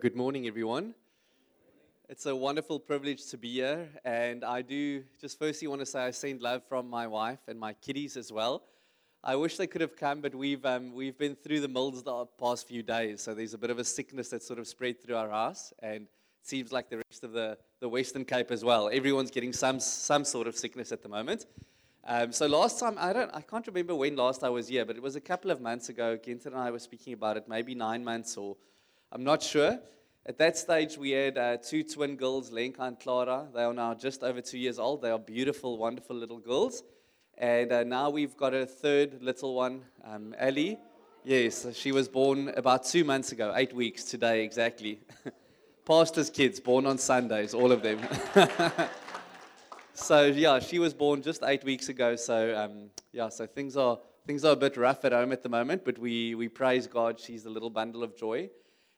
Good morning, everyone. It's a wonderful privilege to be here, and I do just firstly want to say I send love from my wife and my kiddies as well. I wish they could have come, but we've um, we've been through the mills the past few days, so there's a bit of a sickness that sort of spread through our house, and it seems like the rest of the, the Western Cape as well. Everyone's getting some some sort of sickness at the moment. Um, so last time I don't I can't remember when last I was here, but it was a couple of months ago. Ginter and I were speaking about it, maybe nine months or I'm not sure. At that stage, we had uh, two twin girls, Lenka and Clara. They are now just over two years old. They are beautiful, wonderful little girls. And uh, now we've got a third little one, um, Ellie. Yes, she was born about two months ago, eight weeks today exactly. Pastor's kids, born on Sundays, all of them. so yeah, she was born just eight weeks ago. So um, yeah, so things are things are a bit rough at home at the moment, but we we praise God. She's a little bundle of joy.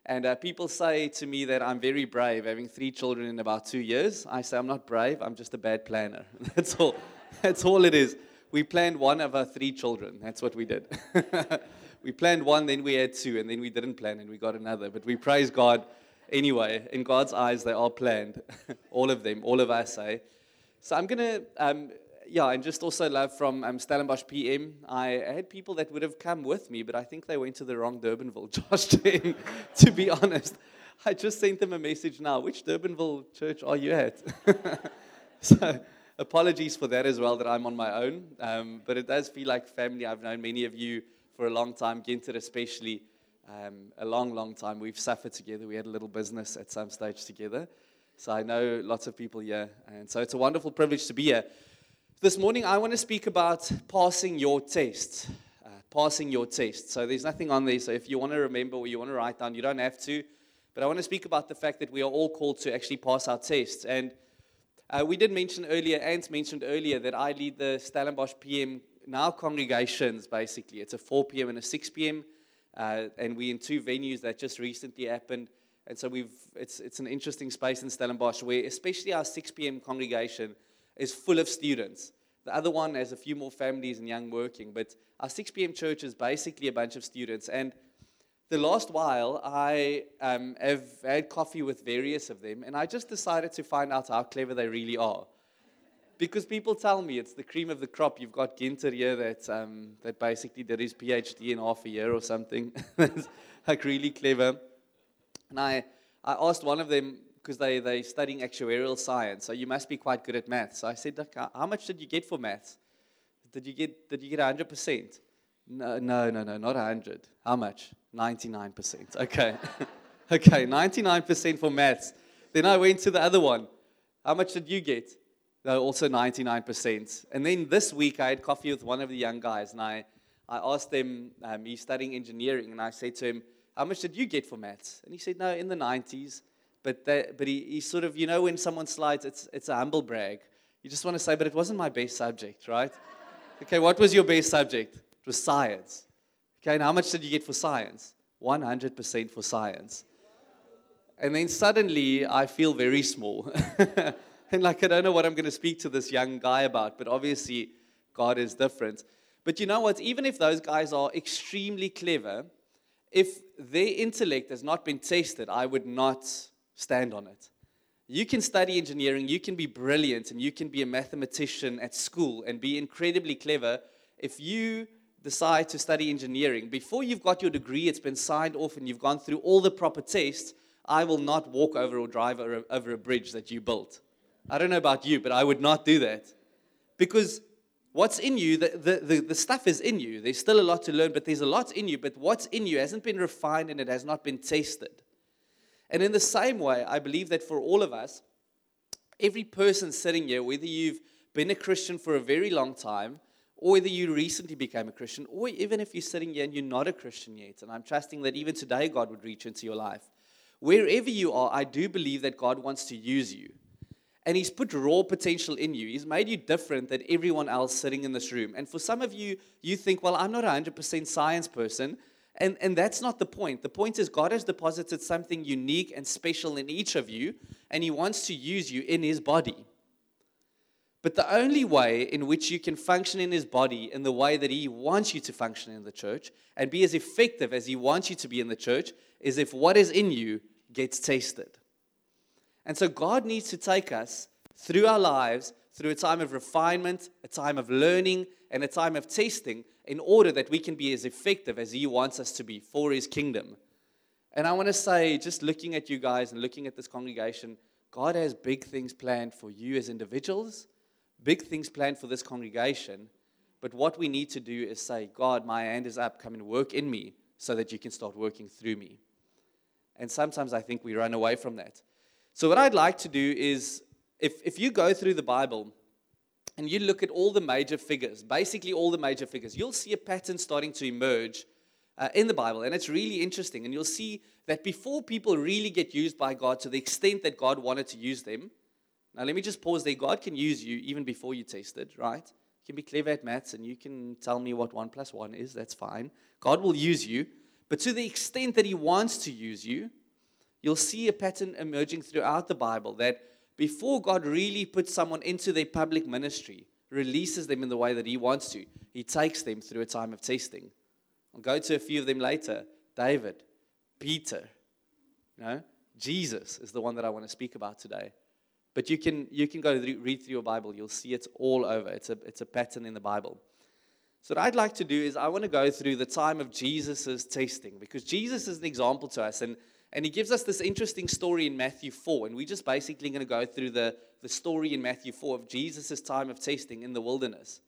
And uh, people say to me that I'm very brave, having three children in about two years. I say I'm not brave, I'm just a bad planner. That's all. That's all it is. We planned one of our three children. That's what we did. we planned one, then we had two, and then we didn't plan and we got another. But we praise God anyway. In God's eyes, they are planned. all of them, all of us, eh? So I'm going to um, yeah, and just also love from um, Stellenbosch PM. I had people that would have come with me, but I think they went to the wrong Durbanville, Josh, to be honest. I just sent them a message now. Which Durbanville church are you at? so apologies for that as well, that I'm on my own. Um, but it does feel like family. I've known many of you for a long time, Ginter especially, um, a long, long time. We've suffered together. We had a little business at some stage together. So I know lots of people here. And so it's a wonderful privilege to be here. This morning, I want to speak about passing your test. Uh, passing your test. So there's nothing on there. So if you want to remember or you want to write down, you don't have to. But I want to speak about the fact that we are all called to actually pass our tests. And uh, we did mention earlier, Ant mentioned earlier, that I lead the Stellenbosch PM now congregations, basically. It's a 4 p.m. and a 6 p.m. Uh, and we're in two venues that just recently happened. And so we've, it's, it's an interesting space in Stellenbosch where, especially our 6 p.m. congregation, is full of students. The other one has a few more families and young working, but our 6 p.m. church is basically a bunch of students. And the last while, I um, have had coffee with various of them, and I just decided to find out how clever they really are. Because people tell me it's the cream of the crop. You've got Ginter here that, um, that basically did his PhD in half a year or something. like really clever. And I, I asked one of them, because they, they're studying actuarial science, so you must be quite good at maths. So I said, Look, how much did you get for maths? Did you get, did you get 100%? No, no, no, no, not 100. How much? 99%. Okay. okay, 99% for maths. Then I went to the other one. How much did you get? No, also 99%. And then this week I had coffee with one of the young guys, and I, I asked him, um, he's studying engineering, and I said to him, How much did you get for maths? And he said, No, in the 90s. But, but he, he sort of, you know, when someone slides, it's, it's a humble brag. You just want to say, but it wasn't my best subject, right? okay, what was your best subject? It was science. Okay, and how much did you get for science? 100% for science. And then suddenly I feel very small. and like, I don't know what I'm going to speak to this young guy about, but obviously God is different. But you know what? Even if those guys are extremely clever, if their intellect has not been tested, I would not stand on it. You can study engineering, you can be brilliant, and you can be a mathematician at school and be incredibly clever. If you decide to study engineering, before you've got your degree, it's been signed off, and you've gone through all the proper tests, I will not walk over or drive over a bridge that you built. I don't know about you, but I would not do that. Because what's in you, the, the, the, the, stuff is in you. There's still a lot to learn, but there's a lot in you. But what's in you hasn't been refined and it has not been tested. And in the same way, I believe that for all of us, every person sitting here, whether you've been a Christian for a very long time, or whether you recently became a Christian, or even if you're sitting here and you're not a Christian yet, and I'm trusting that even today God would reach into your life. Wherever you are, I do believe that God wants to use you. And He's put raw potential in you. He's made you different than everyone else sitting in this room. And for some of you, you think, well, I'm not a 100% science person. And, and that's not the point. The point is, God has deposited something unique and special in each of you, and He wants to use you in His body. But the only way in which you can function in His body in the way that He wants you to function in the church and be as effective as He wants you to be in the church is if what is in you gets tasted. And so God needs to take us through our lives, through a time of refinement, a time of learning, and a time of testing in order that we can be as effective as He wants us to be for His kingdom. And I want to say, just looking at you guys and looking at this congregation, God has big things planned for you as individuals, big things planned for this congregation. But what we need to do is say, God, my hand is up, come and work in me so that you can start working through me. And sometimes I think we run away from that. So, what I'd like to do is, if, if you go through the Bible and you look at all the major figures, basically all the major figures, you'll see a pattern starting to emerge uh, in the Bible. And it's really interesting. And you'll see that before people really get used by God to the extent that God wanted to use them, now let me just pause there. God can use you even before you tasted, right? You can be clever at maths and you can tell me what one plus one is. That's fine. God will use you. But to the extent that He wants to use you, you'll see a pattern emerging throughout the Bible that before God really puts someone into their public ministry, releases them in the way that He wants to, He takes them through a time of testing. I'll go to a few of them later. David, Peter, you know, Jesus is the one that I want to speak about today. But you can, you can go read through your Bible. You'll see it's all over. It's a, it's a pattern in the Bible. So, what I'd like to do is, I want to go through the time of Jesus' tasting because Jesus is an example to us. And, and he gives us this interesting story in Matthew 4. And we're just basically going to go through the, the story in Matthew 4 of Jesus' time of tasting in the wilderness.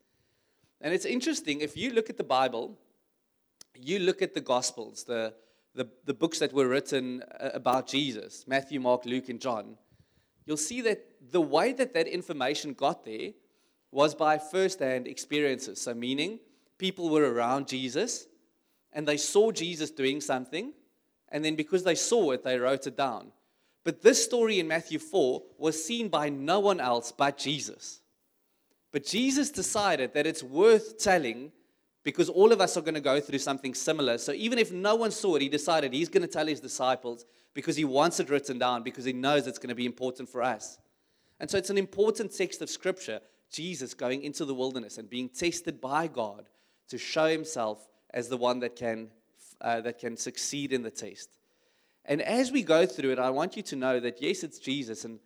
And it's interesting, if you look at the Bible, you look at the Gospels, the, the, the books that were written uh, about Jesus Matthew, Mark, Luke, and John you'll see that the way that that information got there was by first hand experiences. So, meaning people were around Jesus and they saw Jesus doing something, and then because they saw it, they wrote it down. But this story in Matthew 4 was seen by no one else but Jesus. But Jesus decided that it's worth telling because all of us are going to go through something similar. So even if no one saw it, he decided he's going to tell his disciples because he wants it written down because he knows it's going to be important for us. And so it's an important text of scripture Jesus going into the wilderness and being tested by God to show himself as the one that can, uh, that can succeed in the test. And as we go through it, I want you to know that yes, it's Jesus. And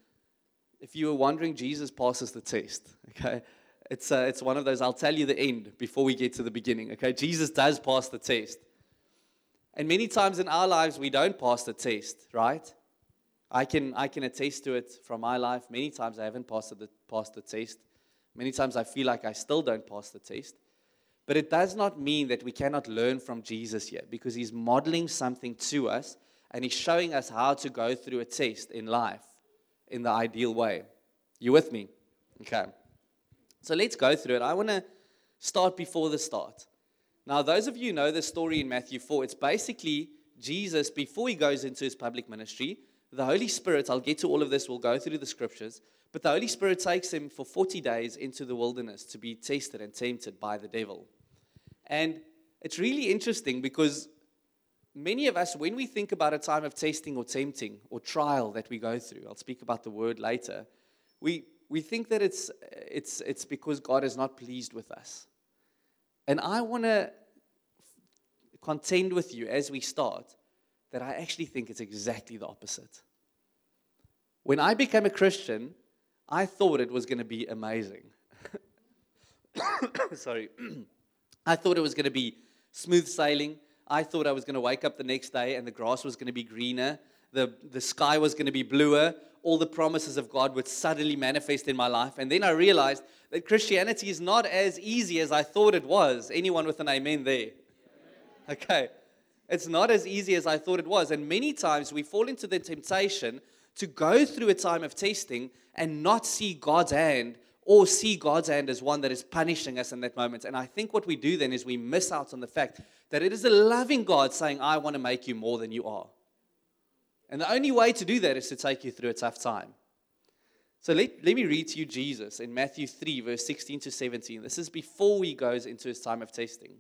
if you were wondering, Jesus passes the test. Okay? It's, uh, it's one of those, I'll tell you the end before we get to the beginning. Okay, Jesus does pass the test. And many times in our lives, we don't pass the test, right? I can, I can attest to it from my life. Many times I haven't passed the, passed the test. Many times I feel like I still don't pass the test. But it does not mean that we cannot learn from Jesus yet because he's modeling something to us and he's showing us how to go through a test in life in the ideal way. You with me? Okay. So let's go through it. I want to start before the start. Now, those of you know the story in Matthew 4. It's basically Jesus, before he goes into his public ministry, the Holy Spirit, I'll get to all of this, we'll go through the scriptures, but the Holy Spirit takes him for 40 days into the wilderness to be tested and tempted by the devil. And it's really interesting because many of us, when we think about a time of testing or tempting or trial that we go through, I'll speak about the word later, we, we think that it's, it's, it's because God is not pleased with us. And I want to contend with you as we start that I actually think it's exactly the opposite. When I became a Christian, I thought it was going to be amazing. Sorry. I thought it was going to be smooth sailing. I thought I was going to wake up the next day and the grass was going to be greener, the, the sky was going to be bluer, all the promises of God would suddenly manifest in my life. And then I realized that Christianity is not as easy as I thought it was. Anyone with an amen there? Okay. It's not as easy as I thought it was. And many times we fall into the temptation to go through a time of testing and not see God's hand or see God's hand as one that is punishing us in that moment. And I think what we do then is we miss out on the fact that it is a loving God saying, I want to make you more than you are. And the only way to do that is to take you through a tough time. So let, let me read to you Jesus in Matthew 3, verse 16 to 17. This is before he goes into his time of testing.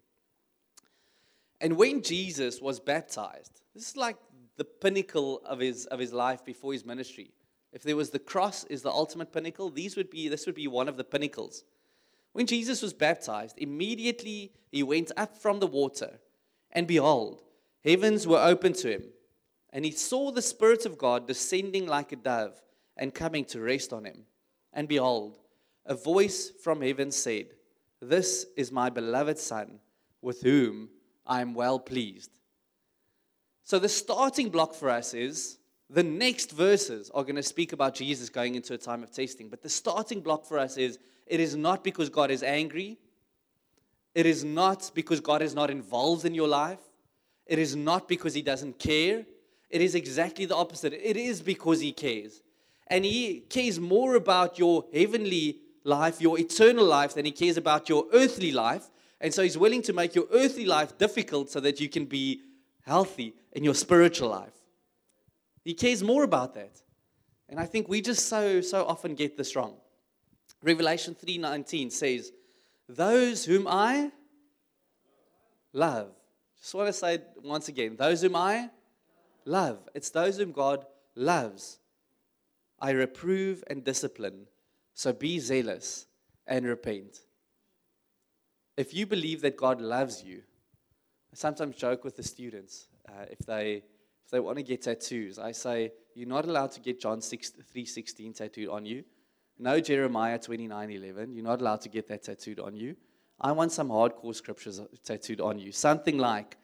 And when Jesus was baptized, this is like the pinnacle of his, of his life before his ministry. If there was the cross is the ultimate pinnacle, these would be, this would be one of the pinnacles. When Jesus was baptized, immediately he went up from the water, and behold, heavens were opened to him And he saw the Spirit of God descending like a dove and coming to rest on him. And behold, a voice from heaven said, This is my beloved Son, with whom I am well pleased. So the starting block for us is the next verses are going to speak about Jesus going into a time of testing. But the starting block for us is it is not because God is angry. It is not because God is not involved in your life. It is not because He doesn't care. It is exactly the opposite. It is because He cares. And He cares more about your heavenly life, your eternal life, than He cares about your earthly life. And so He's willing to make your earthly life difficult so that you can be healthy in your spiritual life. He cares more about that. And I think we just so, so often get this wrong. Revelation 3:19 says, "Those whom I love." Just want to say once again, those whom I love. It's those whom God loves. I reprove and discipline. So be zealous and repent. If you believe that God loves you, I sometimes joke with the students uh, if they if they want to get tattoos, I say you're not allowed to get John 6, 3:16 tattooed on you. No Jeremiah 29:11. You're not allowed to get that tattooed on you. I want some hardcore scriptures uh, tattooed on you. Something like,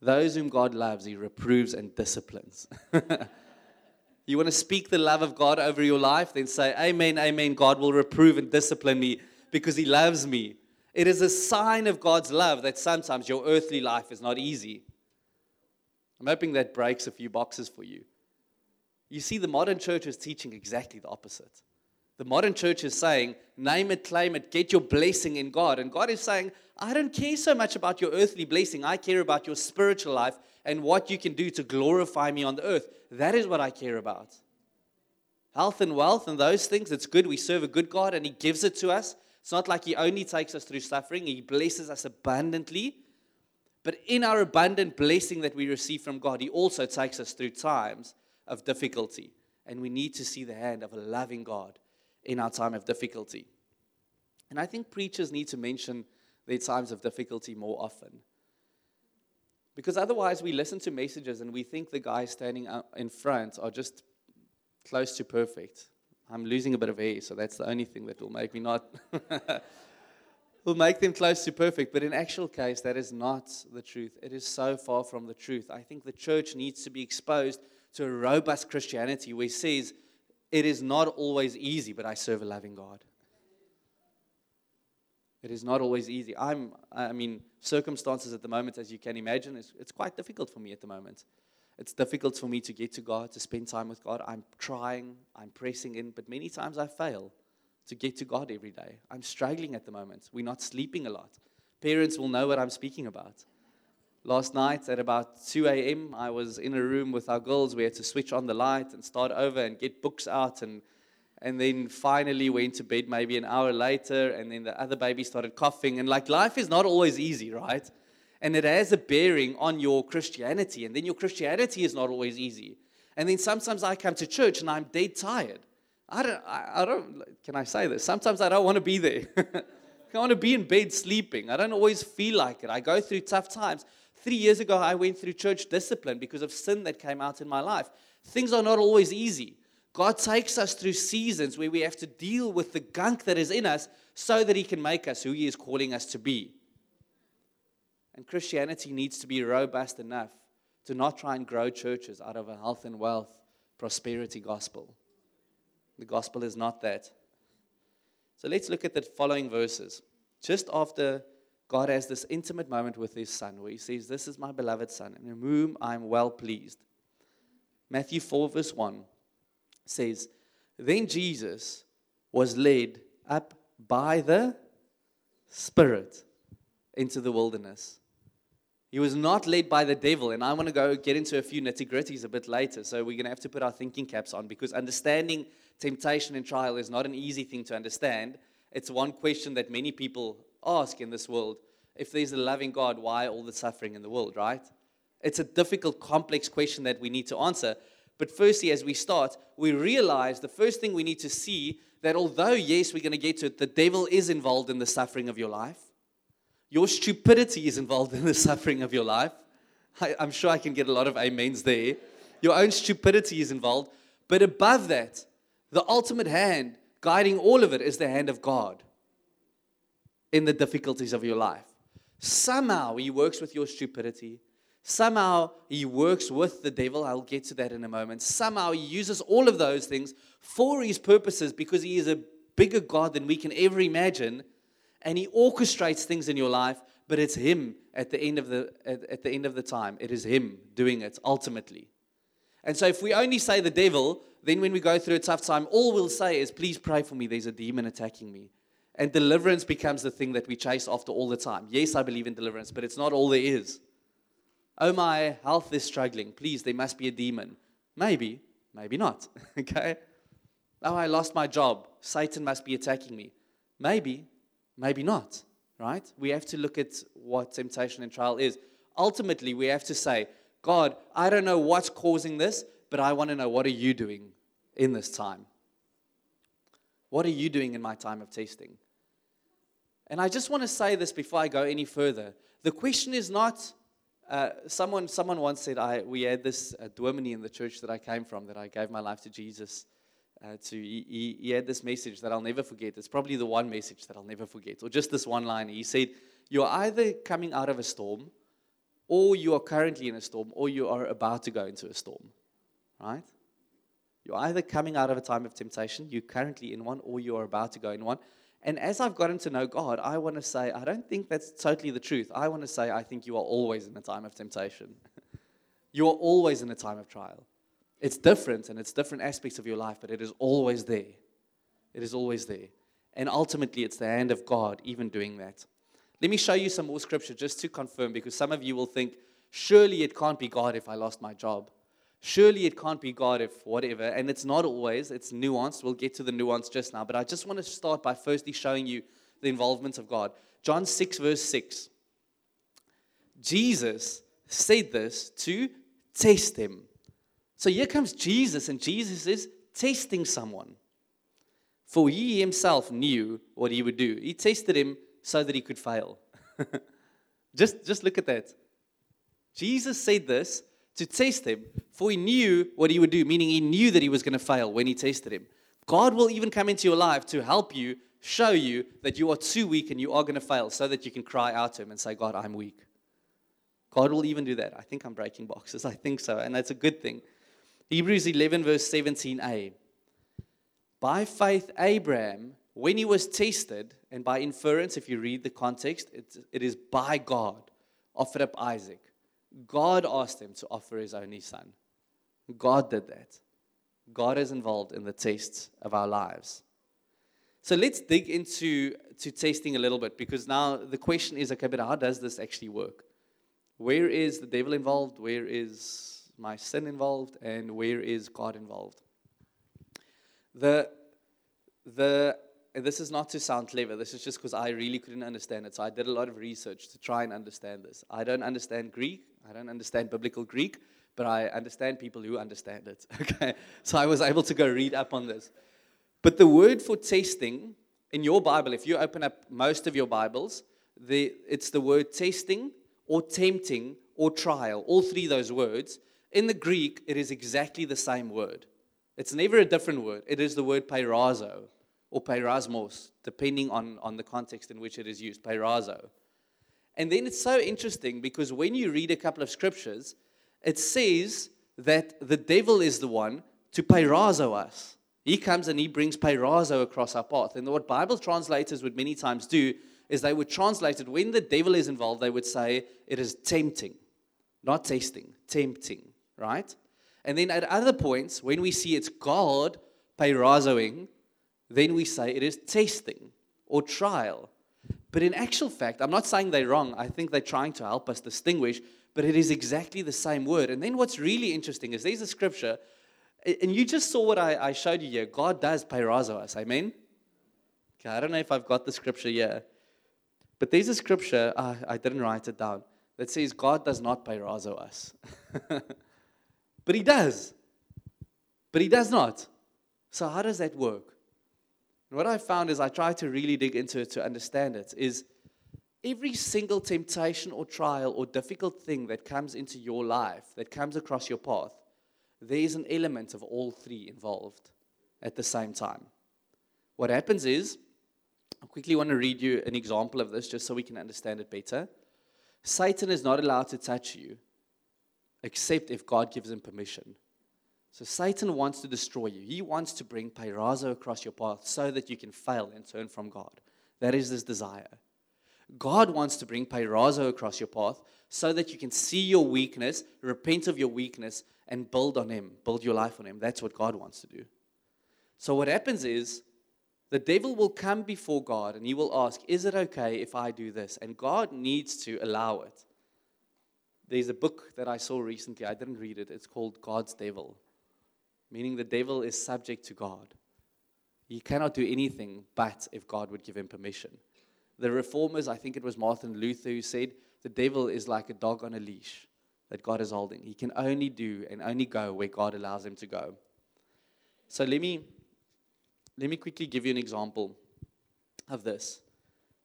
Those whom God loves, he reproves and disciplines. you want to speak the love of God over your life? Then say, Amen, amen. God will reprove and discipline me because he loves me. It is a sign of God's love that sometimes your earthly life is not easy. I'm hoping that breaks a few boxes for you. You see, the modern church is teaching exactly the opposite. The modern church is saying, name it, claim it, get your blessing in God. And God is saying, I don't care so much about your earthly blessing. I care about your spiritual life and what you can do to glorify me on the earth. That is what I care about. Health and wealth and those things, it's good. We serve a good God and He gives it to us. It's not like He only takes us through suffering, He blesses us abundantly. But in our abundant blessing that we receive from God, He also takes us through times of difficulty. And we need to see the hand of a loving God in our time of difficulty. And I think preachers need to mention their times of difficulty more often. Because otherwise, we listen to messages and we think the guys standing in front are just close to perfect. I'm losing a bit of hair, so that's the only thing that will make me not. will make them close to perfect. But in actual case, that is not the truth. It is so far from the truth. I think the church needs to be exposed to a robust Christianity where it says, it is not always easy, but I serve a loving God. It is not always easy. I'm, I mean, circumstances at the moment, as you can imagine, it's, it's quite difficult for me at the moment. It's difficult for me to get to God, to spend time with God. I'm trying, I'm pressing in, but many times I fail to get to God every day. I'm struggling at the moment. We're not sleeping a lot. Parents will know what I'm speaking about. Last night at about 2 a.m., I was in a room with our girls. We had to switch on the light and start over and get books out. And, and then finally went to bed maybe an hour later. And then the other baby started coughing. And like life is not always easy, right? And it has a bearing on your Christianity. And then your Christianity is not always easy. And then sometimes I come to church and I'm dead tired. I don't, I, I don't, can I say this? Sometimes I don't want to be there. I want to be in bed sleeping. I don't always feel like it. I go through tough times. Three years ago, I went through church discipline because of sin that came out in my life. Things are not always easy. God takes us through seasons where we have to deal with the gunk that is in us so that He can make us who He is calling us to be. And Christianity needs to be robust enough to not try and grow churches out of a health and wealth prosperity gospel. The gospel is not that. So let's look at the following verses. Just after God has this intimate moment with his son where he says, This is my beloved son, in whom I'm well pleased. Matthew 4, verse 1 says, Then Jesus was led up by the Spirit into the wilderness. He was not led by the devil. And I want to go get into a few nitty gritties a bit later. So we're going to have to put our thinking caps on because understanding temptation and trial is not an easy thing to understand. It's one question that many people ask in this world if there's a loving God, why all the suffering in the world, right? It's a difficult, complex question that we need to answer. But firstly, as we start, we realize the first thing we need to see that although, yes, we're going to get to it, the devil is involved in the suffering of your life. Your stupidity is involved in the suffering of your life. I, am sure I can get a lot of amens there. your own stupidity is involved. But above that, the ultimate hand guiding all of it is the hand of God in the difficulties of your life. Somehow He works with your stupidity. Somehow He works with the devil. I'll get to that in a moment. Somehow He uses all of those things for His purposes because He is a bigger God than we can ever imagine. And He orchestrates things in your life, but it's Him at the end of the, at, at the, end of the time. It is Him doing it ultimately. And so if we only say the devil, then when we go through a tough time, all we'll say is, please pray for me. There's a demon attacking me. And deliverance becomes the thing that we chase after all the time. Yes, I believe in deliverance, but it's not all there is. Oh, my health is struggling. Please, there must be a demon. Maybe, maybe not. okay? Oh, I lost my job. Satan must be attacking me. Maybe, maybe not. Right? We have to look at what temptation and trial is. Ultimately, we have to say, God, I don't know what's causing this, but I want to know what are you doing in this time? What are you doing in my time of testing? And I just want to say this before I go any further. The question is not, uh, someone, someone once said, I, we had this uh, in the church that I came from, that I gave my life to Jesus. Uh, to he, he, had this message that I'll never forget. It's probably the one message that I'll never forget, or just this one line. He said, You're either coming out of a storm, or you are currently in a storm, or you are about to go into a storm. Right? You're either coming out of a time of temptation, you're currently in one, or you are about to go in one. And as I've gotten to know God, I want to say, I don't think that's totally the truth. I want to say, I think you are always in a time of temptation. you are always in a time of trial. It's different and it's different aspects of your life, but it is always there. It is always there. And ultimately, it's the hand of God even doing that. Let me show you some more scripture just to confirm, because some of you will think, surely it can't be God if I lost my job. Surely it can't be God if whatever. And it's not always, it's nuanced. We'll get to the nuance just now. But I just want to start by firstly showing you the involvement of God. John 6, verse 6. Jesus said this to test him. So here comes Jesus, and Jesus is testing someone. For he himself knew what he would do. He tested him so that he could fail. just, just look at that. Jesus said this to test him, for he knew what he would do, meaning he knew that he was going to fail when he tested him. God will even come into your life to help you, show you that you are too weak and you are going to fail, so that you can cry out to him and say, God, I'm weak. God will even do that. I think I'm breaking boxes. I think so. And that's a good thing. Hebrews 11, verse 17a. By faith, Abraham, when he was tested, and by inference, if you read the context, it, it is by God, offered up Isaac. God asked him to offer his only son. God did that. God is involved in the tests of our lives. So let's dig into to testing a little bit because now the question is okay, but how does this actually work? Where is the devil involved? Where is my sin involved? And where is God involved? The, the, this is not to sound clever, this is just because I really couldn't understand it. So I did a lot of research to try and understand this. I don't understand Greek, I don't understand biblical Greek, but I understand people who understand it. Okay, so I was able to go read up on this. But the word for testing in your Bible, if you open up most of your Bibles, the, it's the word testing or tempting or trial, all three of those words. In the Greek, it is exactly the same word. It's never a different word. It is the word peirazo or peirasmos, depending on, on the context in which it is used. Peirazo. And then it's so interesting because when you read a couple of scriptures, it says that the devil is the one to peirazo us. He comes and he brings peirazo across our path. And what Bible translators would many times do is they would translate it when the devil is involved, they would say it is tempting, not tasting, tempting, right? And then at other points, when we see it's God peirazoing, then we say it is tasting or trial. But in actual fact, I'm not saying they're wrong. I think they're trying to help us distinguish, but it is exactly the same word. And then what's really interesting is there's a scripture, and you just saw what I, I showed you here. God does peirazo us. Amen? Okay, I don't know if I've got the scripture here, but there's a scripture, uh, I didn't write it down, that says God does not peirazo us. but He does. But He does not. So, how does that work? And what I found is I try to really dig into it to understand it is every single temptation or trial or difficult thing that comes into your life, that comes across your path, there is an element of all three involved at the same time. What happens is, I quickly want to read you an example of this just so we can understand it better. Satan is not allowed to touch you except if God gives him permission. So Satan wants to destroy you. He wants to bring peirazo across your path so that you can fail and turn from God. That is his desire. God wants to bring peirazo across your path so that you can see your weakness, repent of your weakness, and build on him, build your life on him. That's what God wants to do. So what happens is the devil will come before God and he will ask, Is it okay if I do this? And God needs to allow it. There's a book that I saw recently, I didn't read it. It's called God's Devil, meaning the devil is subject to God. He cannot do anything but if God would give him permission. The reformers, I think it was Martin Luther who said, the devil is like a dog on a leash that God is holding. He can only do and only go where God allows him to go. So let me let me quickly give you an example of this.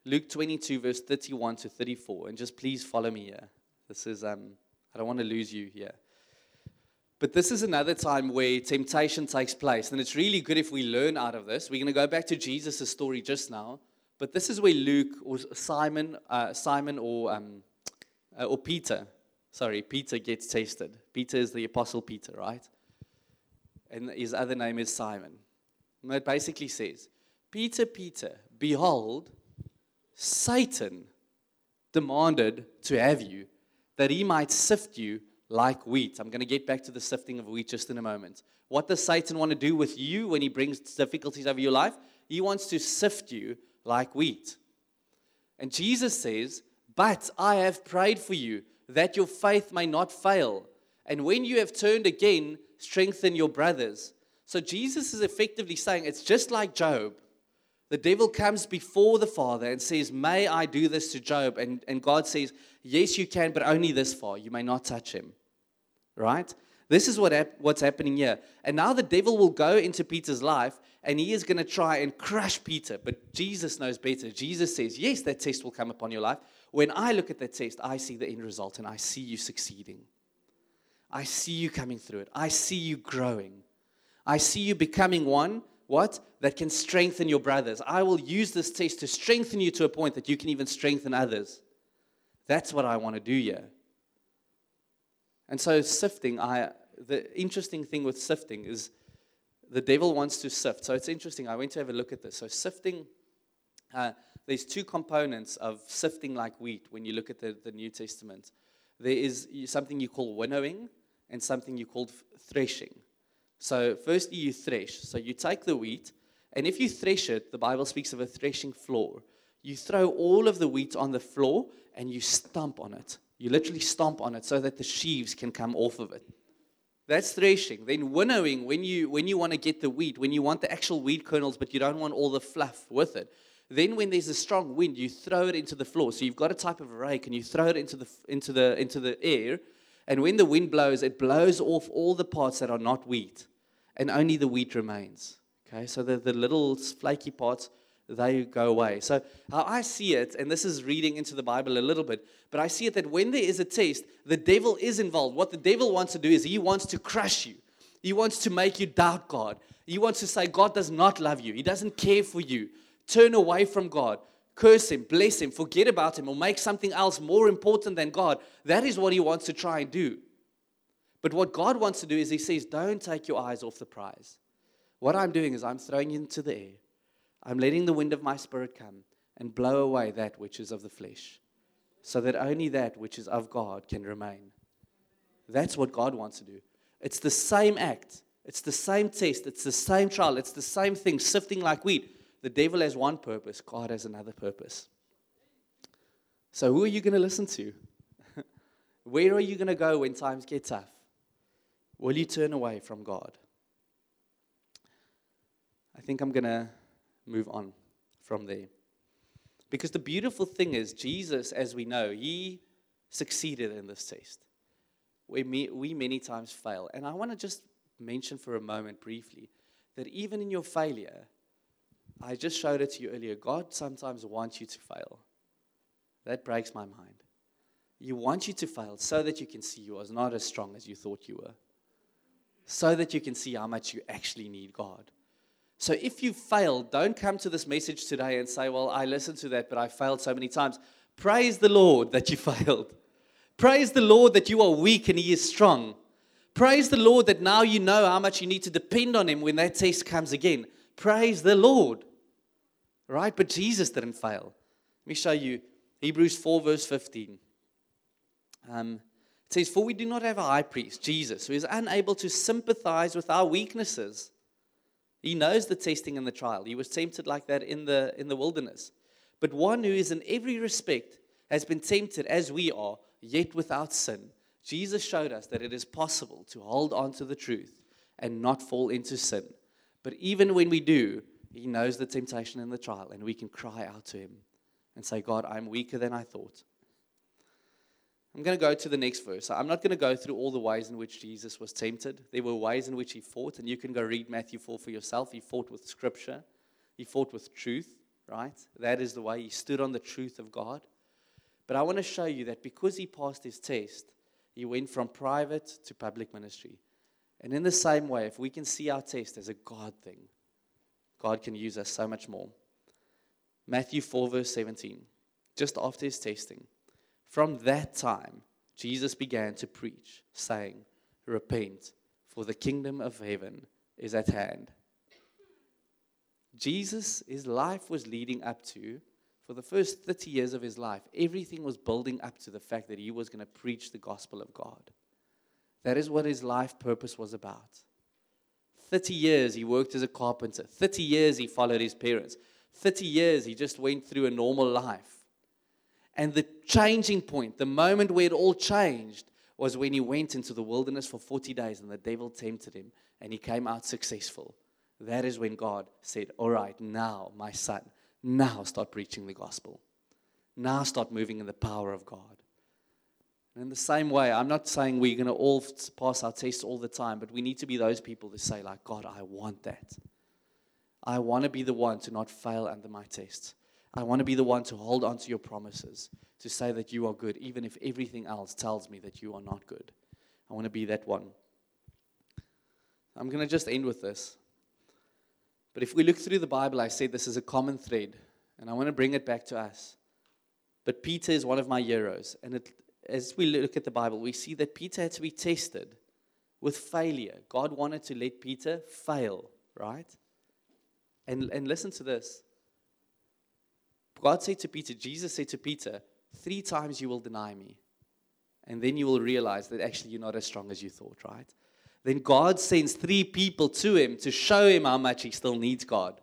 Luke 22, verse 31 to 34, and just please follow me here. This is um, I don't want to lose you here. But this is another time where temptation takes place. And it's really good if we learn out of this. We're going to go back to Jesus' story just now. But this is where Luke or Simon, uh, Simon or, um, uh, or Peter, sorry, Peter gets tested. Peter is the Apostle Peter, right? And his other name is Simon. And it basically says, Peter, Peter, behold, Satan demanded to have you that he might sift you like wheat. I'm going to get back to the sifting of wheat just in a moment. What does Satan want to do with you when he brings difficulties over your life? He wants to sift you like wheat. And Jesus says, But I have prayed for you that your faith may not fail. And when you have turned again, strengthen your brothers. So Jesus is effectively saying it's just like Job. The devil comes before the Father and says, May I do this to Job? And, and God says, Yes, you can, but only this far. You may not touch him. Right? This is what hap- what's happening here. And now the devil will go into Peter's life and he is going to try and crush Peter. But Jesus knows better. Jesus says, Yes, that test will come upon your life. When I look at that test, I see the end result and I see you succeeding. I see you coming through it. I see you growing. I see you becoming one, what? That can strengthen your brothers. I will use this test to strengthen you to a point that you can even strengthen others. That's what I want to do here. And so, sifting, I, the interesting thing with sifting is the devil wants to sift. So, it's interesting. I went to have a look at this. So, sifting, uh, there's two components of sifting like wheat when you look at the, the New Testament. There is something you call winnowing and something you call threshing. So, firstly, you thresh. So, you take the wheat, and if you thresh it, the Bible speaks of a threshing floor. You throw all of the wheat on the floor and you stomp on it. You literally stomp on it so that the sheaves can come off of it. That's threshing. Then winnowing, when you when you want to get the wheat, when you want the actual wheat kernels, but you don't want all the fluff with it. Then when there's a strong wind, you throw it into the floor. So you've got a type of rake and you throw it into the into the into the air. And when the wind blows, it blows off all the parts that are not wheat and only the wheat remains. Okay, so the, the little flaky parts, they go away. So, how I see it, and this is reading into the Bible a little bit, but I see it that when there is a test, the devil is involved. What the devil wants to do is he wants to crush you, he wants to make you doubt God. He wants to say, God does not love you, He doesn't care for you. Turn away from God. Curse him, bless him, forget about him, or make something else more important than God. That is what he wants to try and do. But what God wants to do is He says, don't take your eyes off the prize. What I'm doing is I'm throwing you into the air. I'm letting the wind of my spirit come and blow away that which is of the flesh, so that only that which is of God can remain. That's what God wants to do. It's the same act, it's the same test, it's the same trial, it's the same thing, sifting like wheat. The devil has one purpose, God has another purpose. So, who are you going to listen to? Where are you going to go when times get tough? Will you turn away from God? I think I'm going to move on from there. Because the beautiful thing is, Jesus, as we know, he succeeded in this test. We, we many times fail. And I want to just mention for a moment briefly that even in your failure, I just showed it to you earlier, God sometimes wants you to fail. That breaks my mind. He wants you to fail so that you can see you are not as strong as you thought you were. so that you can see how much you actually need God. So if you failed, don't come to this message today and say, Well, I listened to that, but I failed so many times. Praise the Lord that you failed. Praise the Lord that you are weak and He is strong. Praise the Lord that now you know how much you need to depend on Him when that test comes again. Praise the Lord. Right? But Jesus didn't fail. Let me show you Hebrews 4, verse 15. Um, it says, For we do not have a high priest, Jesus, who is unable to sympathize with our weaknesses. He knows the testing and the trial. He was tempted like that in the, in the wilderness. But one who is in every respect has been tempted as we are, yet without sin. Jesus showed us that it is possible to hold on to the truth and not fall into sin. But even when we do, He knows the temptation and the trial, and we can cry out to Him and say, God, I'm weaker than I thought. I'm going to go to the next verse. I'm not going to go through all the ways in which Jesus was tempted. There were ways in which he fought, and you can go read Matthew 4 for yourself. He fought with scripture, he fought with truth, right? That is the way he stood on the truth of God. But I want to show you that because he passed his test, he went from private to public ministry. And in the same way, if we can see our test as a God thing, God can use us so much more. Matthew 4, verse 17, just after his testing. From that time, Jesus began to preach, saying, Repent, for the kingdom of heaven is at hand. Jesus, his life was leading up to, for the first 30 years of his life, everything was building up to the fact that he was going to preach the gospel of God. That is what his life purpose was about. 30 years he worked as a carpenter, 30 years he followed his parents, 30 years he just went through a normal life. And the changing point, the moment where it all changed, was when he went into the wilderness for 40 days and the devil tempted him and he came out successful. That is when God said, All right, now, my son, now start preaching the gospel. Now start moving in the power of God. And in the same way, I'm not saying we're going to all pass our tests all the time, but we need to be those people to say, like, God, I want that. I want to be the one to not fail under my tests. I want to be the one to hold on to your promises, to say that you are good, even if everything else tells me that you are not good. I want to be that one. I'm going to just end with this. But if we look through the Bible, I said this is a common thread, and I want to bring it back to us. But Peter is one of my heroes. And it, as we look at the Bible, we see that Peter had to be tested with failure. God wanted to let Peter fail, right? And, and listen to this. God said to Peter, Jesus said to Peter, Three times you will deny me. And then you will realize that actually you're not as strong as you thought, right? Then God sends three people to him to show him how much he still needs God.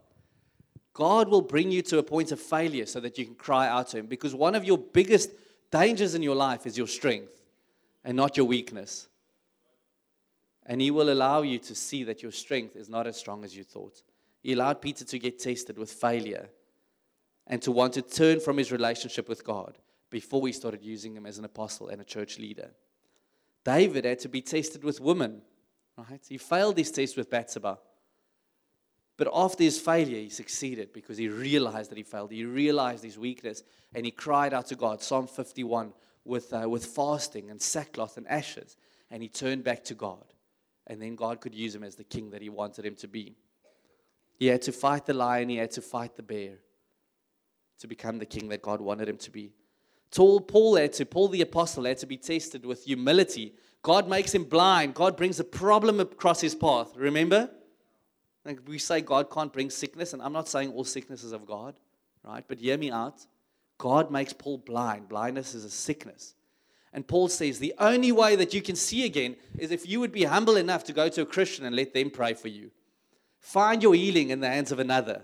God will bring you to a point of failure so that you can cry out to him because one of your biggest dangers in your life is your strength and not your weakness. And he will allow you to see that your strength is not as strong as you thought. He allowed Peter to get tested with failure and to want to turn from his relationship with God before he started using him as an apostle and a church leader. David had to be tested with women, right? He failed his test with Bathsheba. But after his failure, he succeeded because he realized that he failed. He realized his weakness and he cried out to God. Psalm 51 with, uh, with fasting and sackcloth and ashes. And he turned back to God. And then God could use him as the king that he wanted him to be. He had to fight the lion, he had to fight the bear to become the king that God wanted him to be. Paul had to, Paul the apostle had to be tested with humility. God makes him blind. God brings a problem across his path. Remember? Like we say God can't bring sickness, and I'm not saying all sickness is of God, right? But hear me out. God makes Paul blind. Blindness is a sickness. And Paul says the only way that you can see again is if you would be humble enough to go to a Christian and let them pray for you. Find your healing in the hands of another.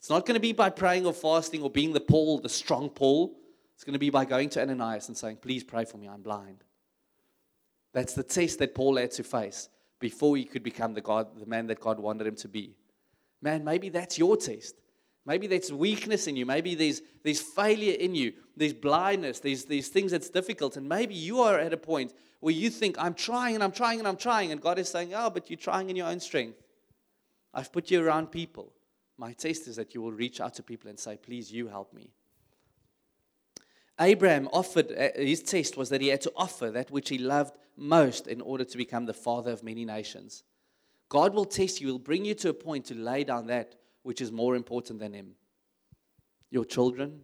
It's not going to be by praying or fasting or being the Paul, the strong Paul. It's going to be by going to Ananias and saying, Please pray for me, I'm blind. That's the test that Paul had to face before he could become the, God, the man that God wanted him to be. Man, maybe that's your test. Maybe that's weakness in you. Maybe there's, there's failure in you. There's blindness. There's, there's things that's difficult. And maybe you are at a point where you think, I'm trying and I'm trying and I'm trying. And God is saying, Oh, but you're trying in your own strength. I've put you around people. My test is that you will reach out to people and say, Please, you help me. Abraham offered, uh, his test was that he had to offer that which he loved most in order to become the father of many nations. God will test you, He'll bring you to a point to lay down that which is more important than Him. Your children.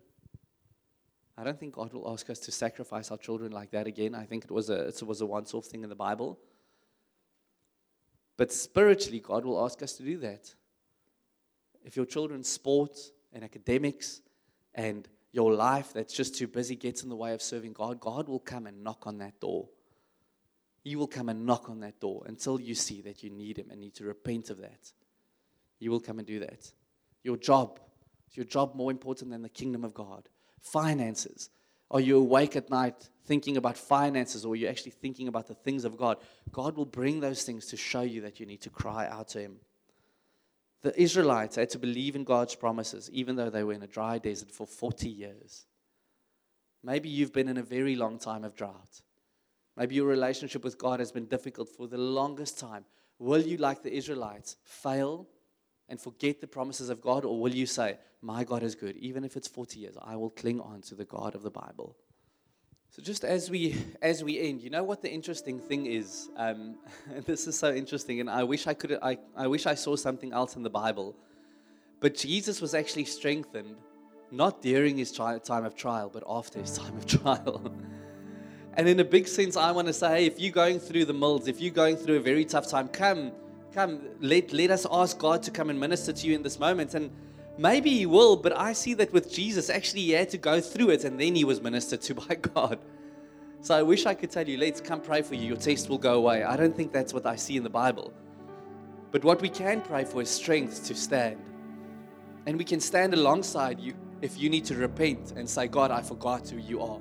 I don't think God will ask us to sacrifice our children like that again. I think it was a, it was a once off thing in the Bible. But spiritually, God will ask us to do that. If your children's sports and academics and your life that's just too busy gets in the way of serving God, God will come and knock on that door. He will come and knock on that door until you see that you need Him and need to repent of that. He will come and do that. Your job. Is your job more important than the kingdom of God? Finances. Are you awake at night thinking about finances or are you actually thinking about the things of God? God will bring those things to show you that you need to cry out to Him. The Israelites had to believe in God's promises, even though they were in a dry desert for 40 years. Maybe you've been in a very long time of drought. Maybe your relationship with God has been difficult for the longest time. Will you, like the Israelites, fail and forget the promises of God, or will you say, My God is good, even if it's 40 years, I will cling on to the God of the Bible? So just as we as we end, you know what the interesting thing is. Um, this is so interesting, and I wish I could. I, I wish I saw something else in the Bible. But Jesus was actually strengthened, not during his tri- time of trial, but after his time of trial. and in a big sense, I want to say, hey, if you're going through the mills, if you're going through a very tough time, come, come, let let us ask God to come and minister to you in this moment. And Maybe he will, but I see that with Jesus, actually, he had to go through it and then he was ministered to by God. So I wish I could tell you, let's come pray for you. Your test will go away. I don't think that's what I see in the Bible. But what we can pray for is strength to stand. And we can stand alongside you if you need to repent and say, God, I forgot who you are.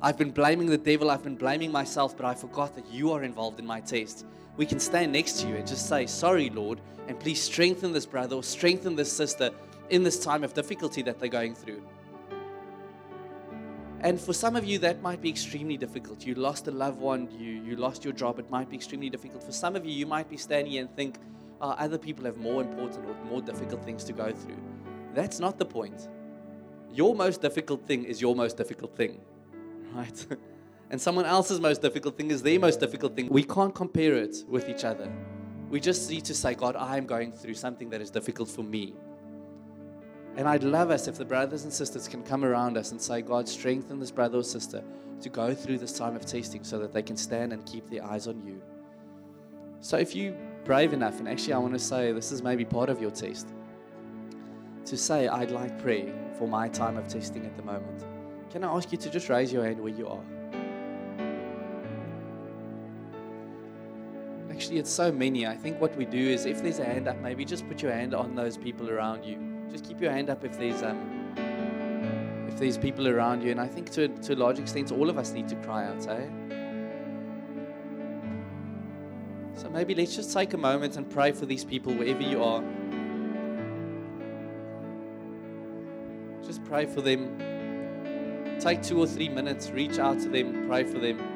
I've been blaming the devil, I've been blaming myself, but I forgot that you are involved in my test we can stand next to you and just say, Sorry, Lord, and please strengthen this brother or strengthen this sister in this time of difficulty that they're going through. And for some of you, that might be extremely difficult. You lost a loved one, you, you lost your job, it might be extremely difficult. For some of you, you might be standing here and think, oh, other people have more important or more difficult things to go through. That's not the point. Your most difficult thing is your most difficult thing, right? And someone else's most difficult thing is their most difficult thing. We can't compare it with each other. We just need to say, God, I am going through something that is difficult for me. And I'd love us if the brothers and sisters can come around us and say, God, strengthen this brother or sister to go through this time of testing so that they can stand and keep their eyes on you. So if you brave enough, and actually I want to say this is maybe part of your test, to say, I'd like prayer for my time of testing at the moment. Can I ask you to just raise your hand where you are? Actually, it's so many. I think what we do is if there's a hand up, maybe just put your hand on those people around you. Just keep your hand up if there's um, if there's people around you. And I think to, to a large extent, all of us need to cry out, eh? So maybe let's just take a moment and pray for these people wherever you are. Just pray for them. Take two or three minutes, reach out to them, pray for them.